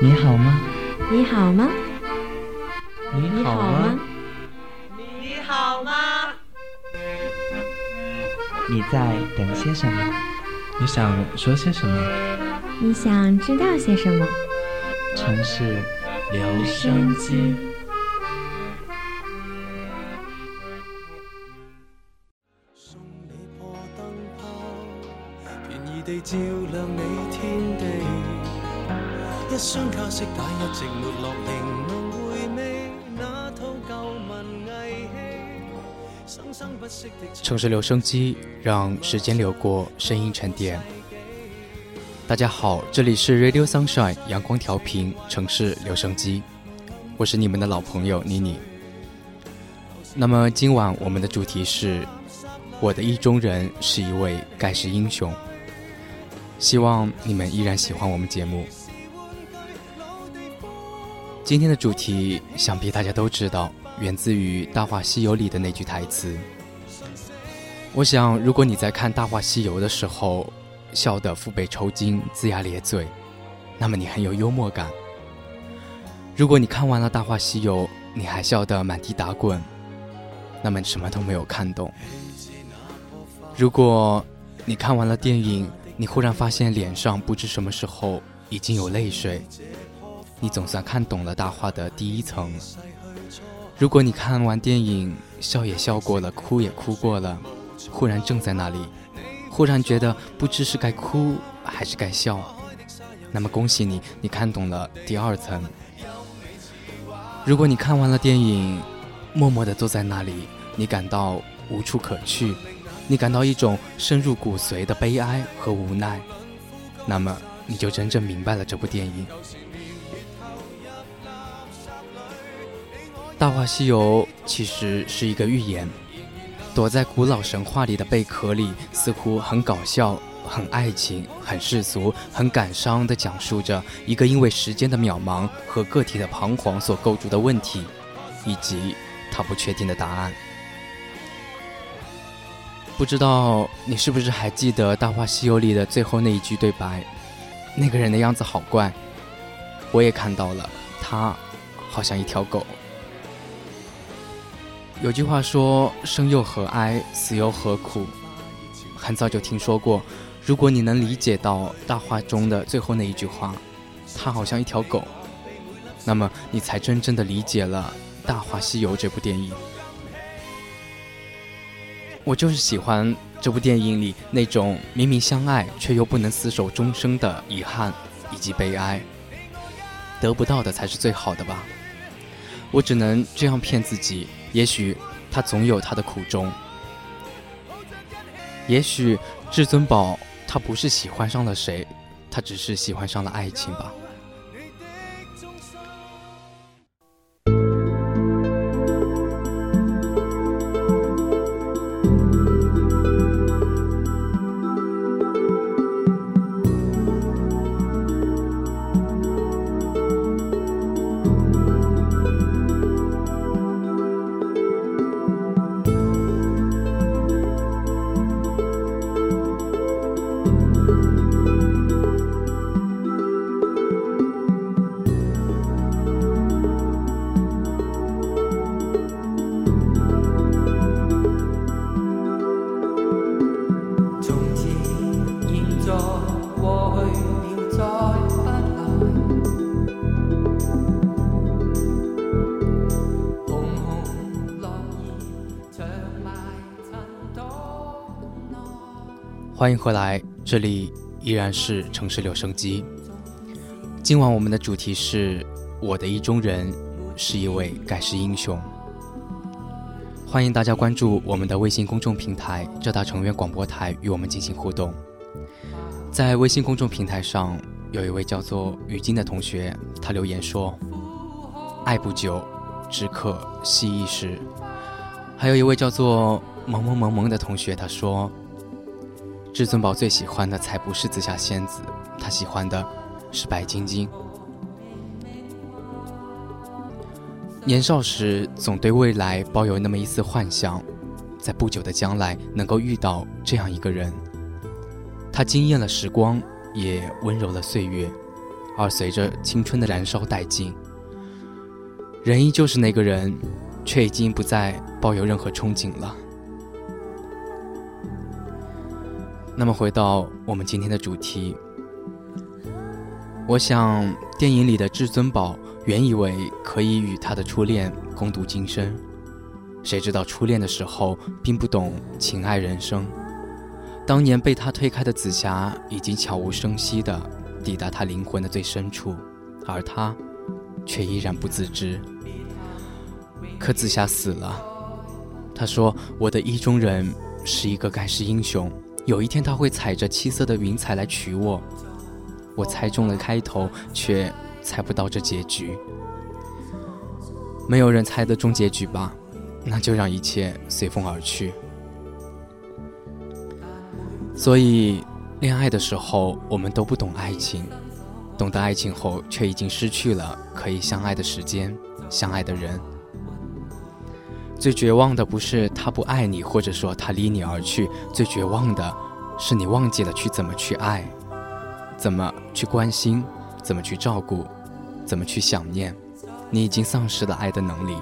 你好吗？你好吗？你好吗？你好吗？你在等些什么？你想说些什么？你想知道些什么？城市留声机。城市留声机，让时间流过，声音沉淀。大家好，这里是 Radio Sunshine 阳光调频城市留声机，我是你们的老朋友妮妮。那么今晚我们的主题是，我的意中人是一位盖世英雄。希望你们依然喜欢我们节目。今天的主题想必大家都知道，源自于《大话西游》里的那句台词。我想，如果你在看《大话西游》的时候笑得腹背抽筋、龇牙咧嘴，那么你很有幽默感；如果你看完了《大话西游》，你还笑得满地打滚，那么你什么都没有看懂；如果你看完了电影，你忽然发现脸上不知什么时候已经有泪水。你总算看懂了大话的第一层。如果你看完电影，笑也笑过了，哭也哭过了，忽然正在那里，忽然觉得不知是该哭还是该笑，那么恭喜你，你看懂了第二层。如果你看完了电影，默默地坐在那里，你感到无处可去，你感到一种深入骨髓的悲哀和无奈，那么你就真正明白了这部电影。《大话西游》其实是一个寓言，躲在古老神话里的贝壳里，似乎很搞笑、很爱情、很世俗、很感伤地讲述着一个因为时间的渺茫和个体的彷徨所构筑的问题，以及他不确定的答案。不知道你是不是还记得《大话西游》里的最后那一句对白？那个人的样子好怪，我也看到了，他好像一条狗。有句话说：“生又何哀，死又何苦。”很早就听说过。如果你能理解到大话中的最后那一句话，它好像一条狗，那么你才真正的理解了《大话西游》这部电影。我就是喜欢这部电影里那种明明相爱却又不能厮守终生的遗憾以及悲哀。得不到的才是最好的吧？我只能这样骗自己。也许他总有他的苦衷，也许至尊宝他不是喜欢上了谁，他只是喜欢上了爱情吧。欢迎回来，这里依然是城市留声机。今晚我们的主题是我的意中人是一位盖世英雄。欢迎大家关注我们的微信公众平台“浙大成员广播台”，与我们进行互动。在微信公众平台上，有一位叫做雨晶的同学，他留言说：“爱不久，只可惜一时。”还有一位叫做萌萌萌萌的同学，他说。至尊宝最喜欢的才不是紫霞仙子，他喜欢的是白晶晶。年少时总对未来抱有那么一丝幻想，在不久的将来能够遇到这样一个人，他惊艳了时光，也温柔了岁月，而随着青春的燃烧殆尽，人依旧是那个人，却已经不再抱有任何憧憬了。那么回到我们今天的主题，我想电影里的至尊宝原以为可以与他的初恋共度今生，谁知道初恋的时候并不懂情爱人生，当年被他推开的紫霞已经悄无声息的抵达他灵魂的最深处，而他却依然不自知。可紫霞死了，他说：“我的意中人是一个盖世英雄。”有一天他会踩着七色的云彩来娶我，我猜中了开头，却猜不到这结局。没有人猜得中结局吧？那就让一切随风而去。所以，恋爱的时候我们都不懂爱情，懂得爱情后却已经失去了可以相爱的时间、相爱的人。最绝望的不是他不爱你，或者说他离你而去，最绝望的是你忘记了去怎么去爱，怎么去关心，怎么去照顾，怎么去想念，你已经丧失了爱的能力。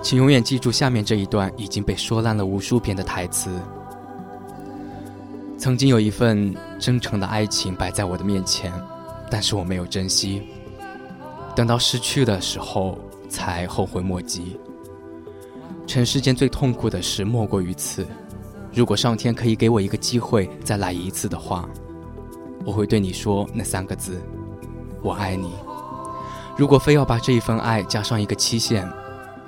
请永远记住下面这一段已经被说烂了无数遍的台词：曾经有一份真诚的爱情摆在我的面前，但是我没有珍惜，等到失去的时候才后悔莫及。尘世间最痛苦的事莫过于此。如果上天可以给我一个机会再来一次的话，我会对你说那三个字：“我爱你。”如果非要把这一份爱加上一个期限，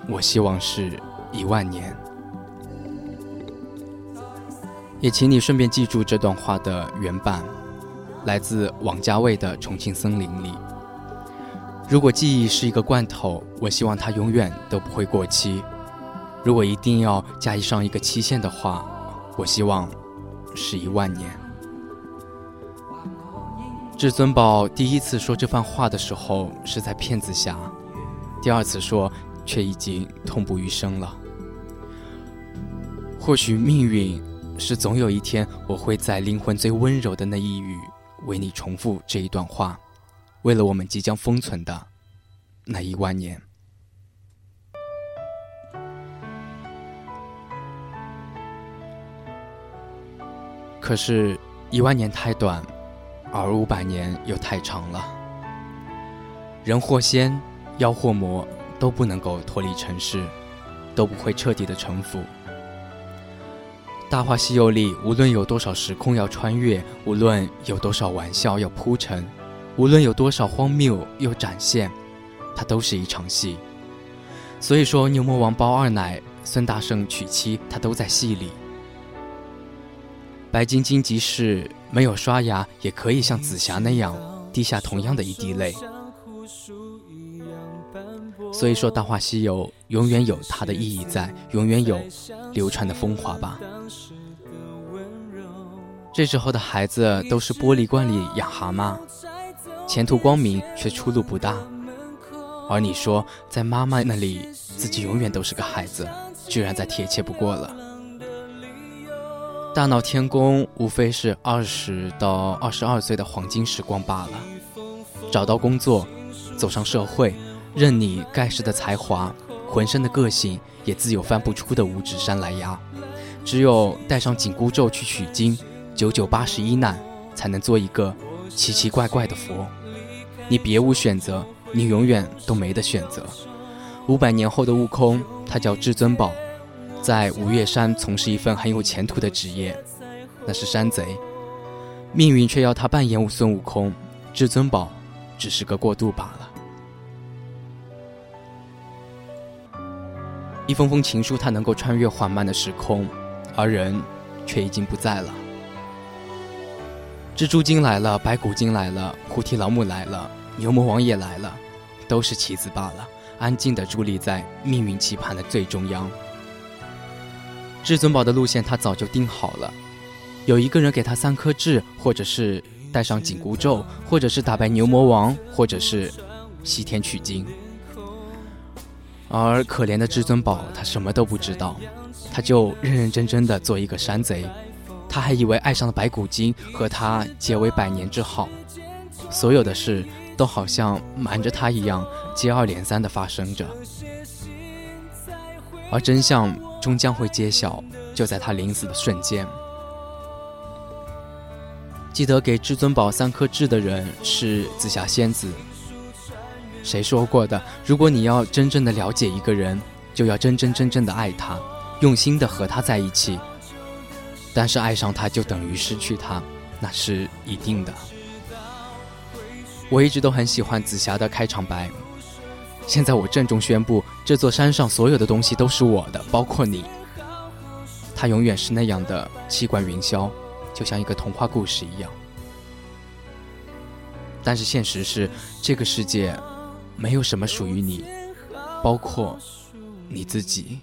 我希望是一万年。也请你顺便记住这段话的原版，来自王家卫的《重庆森林》里。如果记忆是一个罐头，我希望它永远都不会过期。如果一定要加上一个期限的话，我希望是一万年。至尊宝第一次说这番话的时候是在骗子下，第二次说却已经痛不欲生了。或许命运是总有一天我会在灵魂最温柔的那一语为你重复这一段话，为了我们即将封存的那一万年。可是，一万年太短，而五百年又太长了。人或仙，妖或魔，都不能够脱离尘世，都不会彻底的臣服。《大话西游》里，无论有多少时空要穿越，无论有多少玩笑要铺陈，无论有多少荒谬又展现，它都是一场戏。所以说，牛魔王包二奶，孙大圣娶妻，他都在戏里。白晶晶即使没有刷牙，也可以像紫霞那样滴下同样的一滴泪。所以说，《大话西游》永远有它的意义在，永远有流传的风华吧。这时候的孩子都是玻璃罐里养蛤蟆，前途光明却出路不大。而你说，在妈妈那里，自己永远都是个孩子，居然再贴切不过了。大闹天宫无非是二十到二十二岁的黄金时光罢了。找到工作，走上社会，任你盖世的才华，浑身的个性也自有翻不出的五指山来压。只有带上紧箍咒去取经，九九八十一难，才能做一个奇奇怪怪的佛。你别无选择，你永远都没得选择。五百年后的悟空，他叫至尊宝。在五岳山从事一份很有前途的职业，那是山贼。命运却要他扮演孙悟空，至尊宝只是个过渡罢了。一封封情书，它能够穿越缓慢的时空，而人却已经不在了。蜘蛛精来了，白骨精来了，菩提老母来了，牛魔王也来了，都是棋子罢了，安静地伫立在命运棋盘的最中央。至尊宝的路线他早就定好了，有一个人给他三颗痣，或者是戴上紧箍咒，或者是打败牛魔王，或者是西天取经。而可怜的至尊宝他什么都不知道，他就认认真真的做一个山贼，他还以为爱上了白骨精和他结为百年之好，所有的事都好像瞒着他一样，接二连三的发生着，而真相终将会揭晓，就在他临死的瞬间。记得给至尊宝三颗痣的人是紫霞仙子。谁说过的？如果你要真正的了解一个人，就要真真正正的爱他，用心的和他在一起。但是爱上他就等于失去他，那是一定的。我一直都很喜欢紫霞的开场白。现在我郑重宣布，这座山上所有的东西都是我的，包括你。它永远是那样的气贯云霄，就像一个童话故事一样。但是现实是，这个世界没有什么属于你，包括你自己。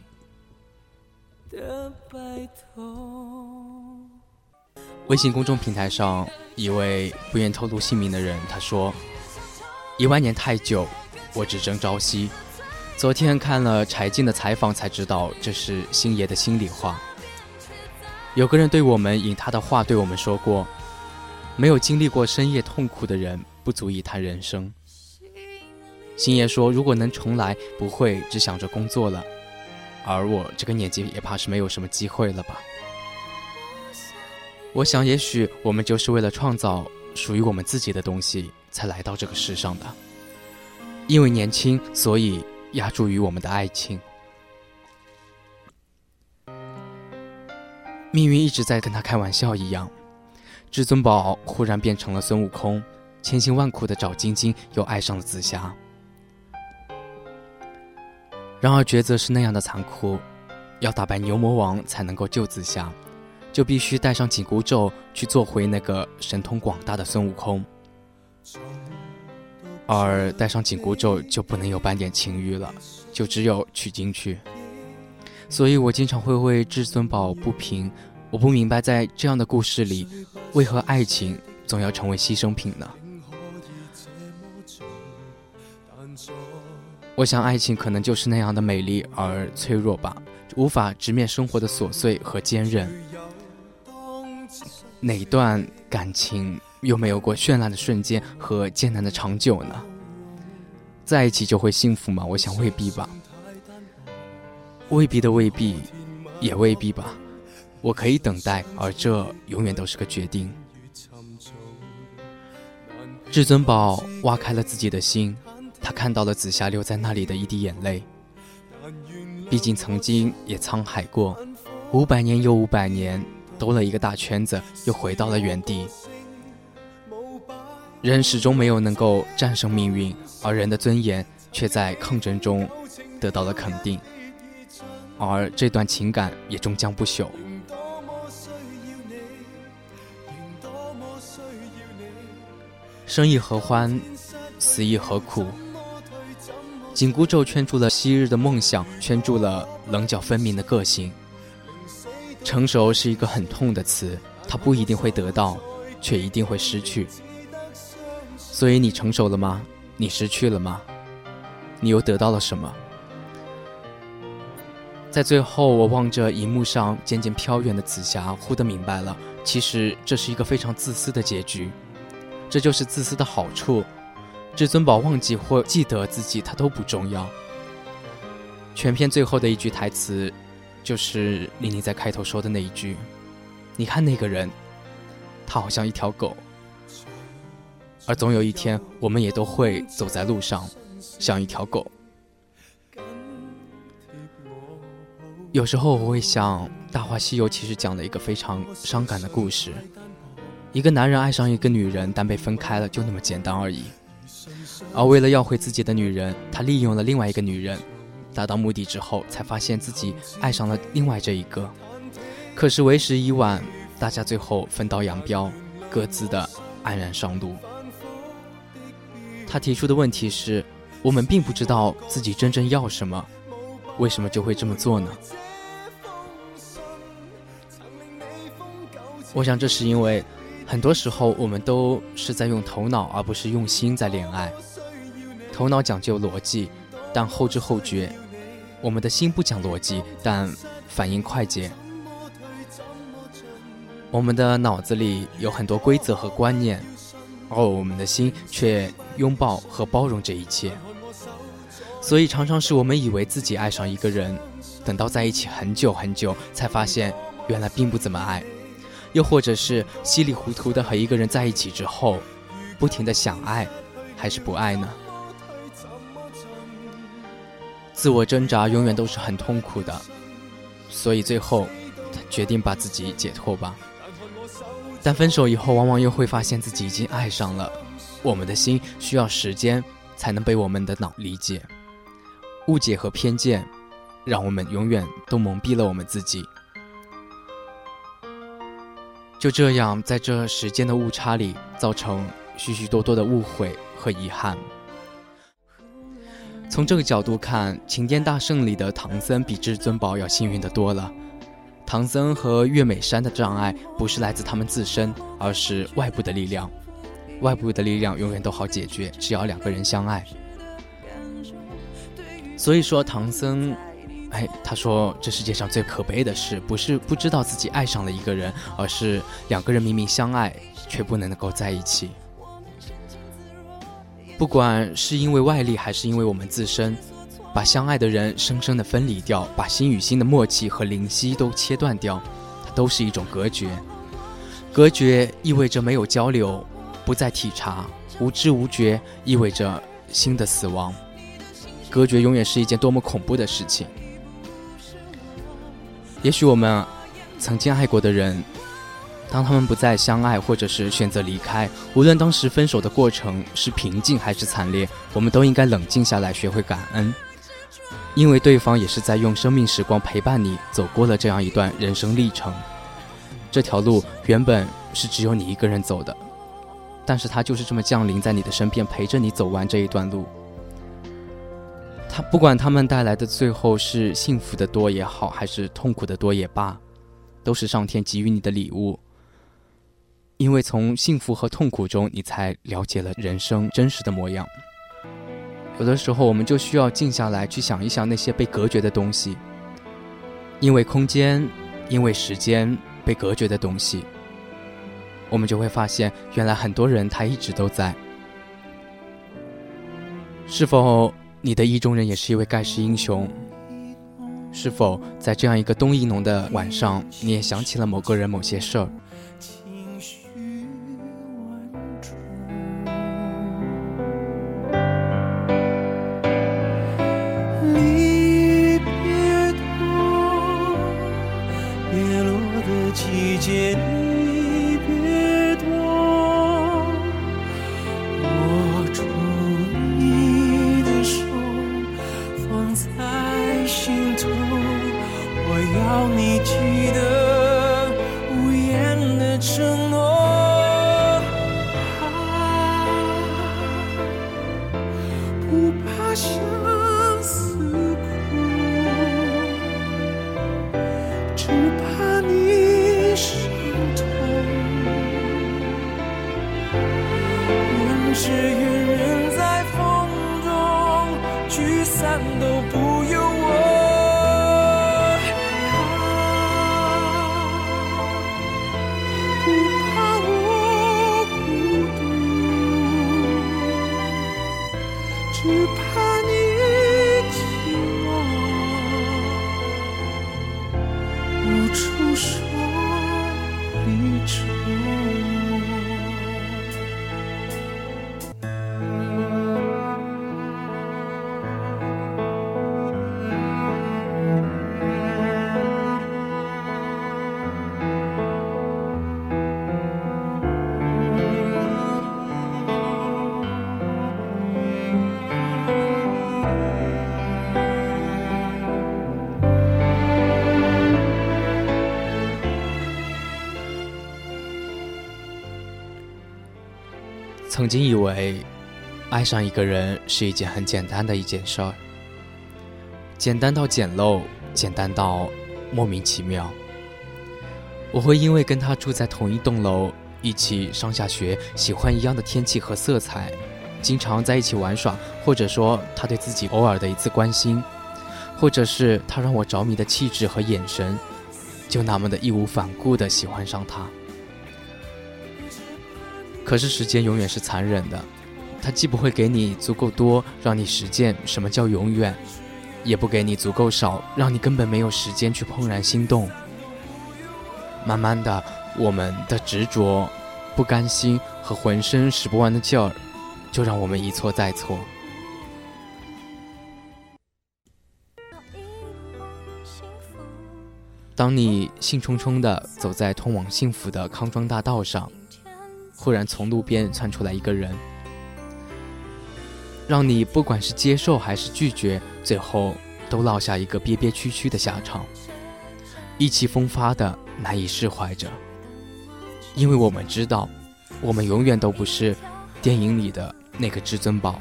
微信公众平台上，一位不愿透露姓名的人他说：“一万年太久，我只争朝夕。昨天看了柴静的采访，才知道这是星爷的心里话。有个人对我们引他的话对我们说过：没有经历过深夜痛苦的人，不足以谈人生。星爷说，如果能重来，不会只想着工作了。而我这个年纪，也怕是没有什么机会了吧。”我想，也许我们就是为了创造属于我们自己的东西，才来到这个世上的。因为年轻，所以压注于我们的爱情。命运一直在跟他开玩笑一样。至尊宝忽然变成了孙悟空，千辛万苦的找晶晶，又爱上了紫霞。然而抉择是那样的残酷，要打败牛魔王才能够救紫霞。就必须带上紧箍咒去做回那个神通广大的孙悟空，而戴上紧箍咒就不能有半点情欲了，就只有取经去。所以我经常会为至尊宝不平，我不明白在这样的故事里，为何爱情总要成为牺牲品呢？我想爱情可能就是那样的美丽而脆弱吧，无法直面生活的琐碎和坚韧。哪段感情又没有过绚烂的瞬间和艰难的长久呢？在一起就会幸福吗？我想未必吧。未必的未必，也未必吧。我可以等待，而这永远都是个决定。至尊宝挖开了自己的心，他看到了紫霞留在那里的一滴眼泪。毕竟曾经也沧海过，五百年又五百年。兜了一个大圈子，又回到了原地。人始终没有能够战胜命运，而人的尊严却在抗争中得到了肯定。而这段情感也终将不朽。生亦何欢，死亦何苦？紧箍咒圈住了昔日的梦想，圈住了棱角分明的个性。成熟是一个很痛的词，它不一定会得到，却一定会失去。所以你成熟了吗？你失去了吗？你又得到了什么？在最后，我望着荧幕上渐渐飘远的紫霞，忽的明白了，其实这是一个非常自私的结局。这就是自私的好处。至尊宝忘记或记得自己，他都不重要。全片最后的一句台词。就是妮妮在开头说的那一句：“你看那个人，他好像一条狗。”而总有一天，我们也都会走在路上，像一条狗。有时候我会想，《大话西游》其实讲了一个非常伤感的故事：一个男人爱上一个女人，但被分开了，就那么简单而已。而为了要回自己的女人，他利用了另外一个女人。达到目的之后，才发现自己爱上了另外这一个。可是为时已晚，大家最后分道扬镳，各自的黯然上路。他提出的问题是：我们并不知道自己真正要什么，为什么就会这么做呢？我想，这是因为很多时候我们都是在用头脑，而不是用心在恋爱。头脑讲究逻辑。但后知后觉，我们的心不讲逻辑，但反应快捷。我们的脑子里有很多规则和观念，而我们的心却拥抱和包容这一切。所以常常是我们以为自己爱上一个人，等到在一起很久很久，才发现原来并不怎么爱；又或者是稀里糊涂的和一个人在一起之后，不停的想爱，还是不爱呢？自我挣扎永远都是很痛苦的，所以最后决定把自己解脱吧。但分手以后，往往又会发现自己已经爱上了。我们的心需要时间才能被我们的脑理解。误解和偏见，让我们永远都蒙蔽了我们自己。就这样，在这时间的误差里，造成许许多多的误会和遗憾。从这个角度看，《情殿大圣》里的唐僧比至尊宝要幸运的多了。唐僧和岳美山的障碍，不是来自他们自身，而是外部的力量。外部的力量永远都好解决，只要两个人相爱。所以说，唐僧，哎，他说这世界上最可悲的事，不是不知道自己爱上了一个人，而是两个人明明相爱，却不能够在一起。不管是因为外力，还是因为我们自身，把相爱的人生生的分离掉，把心与心的默契和灵犀都切断掉，它都是一种隔绝。隔绝意味着没有交流，不再体察，无知无觉，意味着新的死亡。隔绝永远是一件多么恐怖的事情。也许我们曾经爱过的人，当他们不再相爱，或者是选择离开，无论当时分手的过程是平静还是惨烈，我们都应该冷静下来，学会感恩，因为对方也是在用生命时光陪伴你走过了这样一段人生历程。这条路原本是只有你一个人走的，但是他就是这么降临在你的身边，陪着你走完这一段路。他不管他们带来的最后是幸福的多也好，还是痛苦的多也罢，都是上天给予你的礼物。因为从幸福和痛苦中，你才了解了人生真实的模样。有的时候，我们就需要静下来，去想一想那些被隔绝的东西。因为空间，因为时间被隔绝的东西，我们就会发现，原来很多人他一直都在。是否？你的意中人也是一位盖世英雄，是否在这样一个冬意浓的晚上，你也想起了某个人、某些事儿？心痛，我要你记得无言的承诺。不怕伤。只怕你寂寞无处说离愁曾经以为，爱上一个人是一件很简单的一件事儿，简单到简陋，简单到莫名其妙。我会因为跟他住在同一栋楼，一起上下学，喜欢一样的天气和色彩，经常在一起玩耍，或者说他对自己偶尔的一次关心，或者是他让我着迷的气质和眼神，就那么的义无反顾的喜欢上他。可是时间永远是残忍的，它既不会给你足够多让你实践什么叫永远，也不给你足够少让你根本没有时间去怦然心动。慢慢的，我们的执着、不甘心和浑身使不完的劲儿，就让我们一错再错。当你兴冲冲地走在通往幸福的康庄大道上，忽然从路边窜出来一个人，让你不管是接受还是拒绝，最后都落下一个憋憋屈屈的下场，意气风发的难以释怀着。因为我们知道，我们永远都不是电影里的那个至尊宝，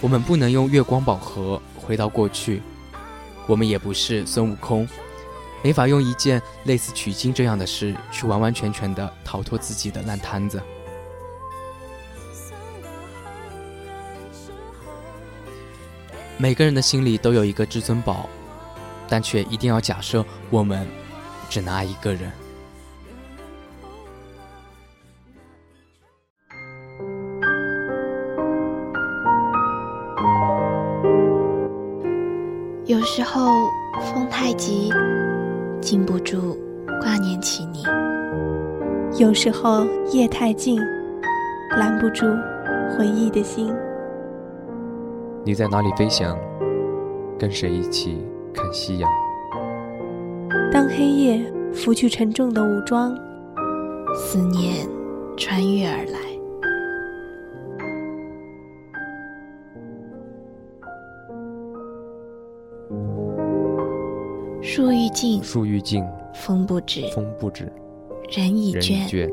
我们不能用月光宝盒回到过去，我们也不是孙悟空。没法用一件类似取经这样的事去完完全全的逃脱自己的烂摊子。每个人的心里都有一个至尊宝，但却一定要假设我们只能爱一个人。有时候风太急。禁不住挂念起你，有时候夜太静，拦不住回忆的心。你在哪里飞翔？跟谁一起看夕阳？当黑夜拂去沉重的武装，思念穿越而来。树欲静，树欲静，风不止，风不止，人已倦，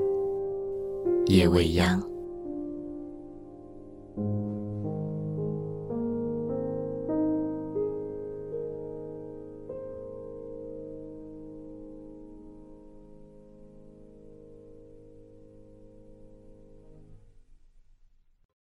夜未央。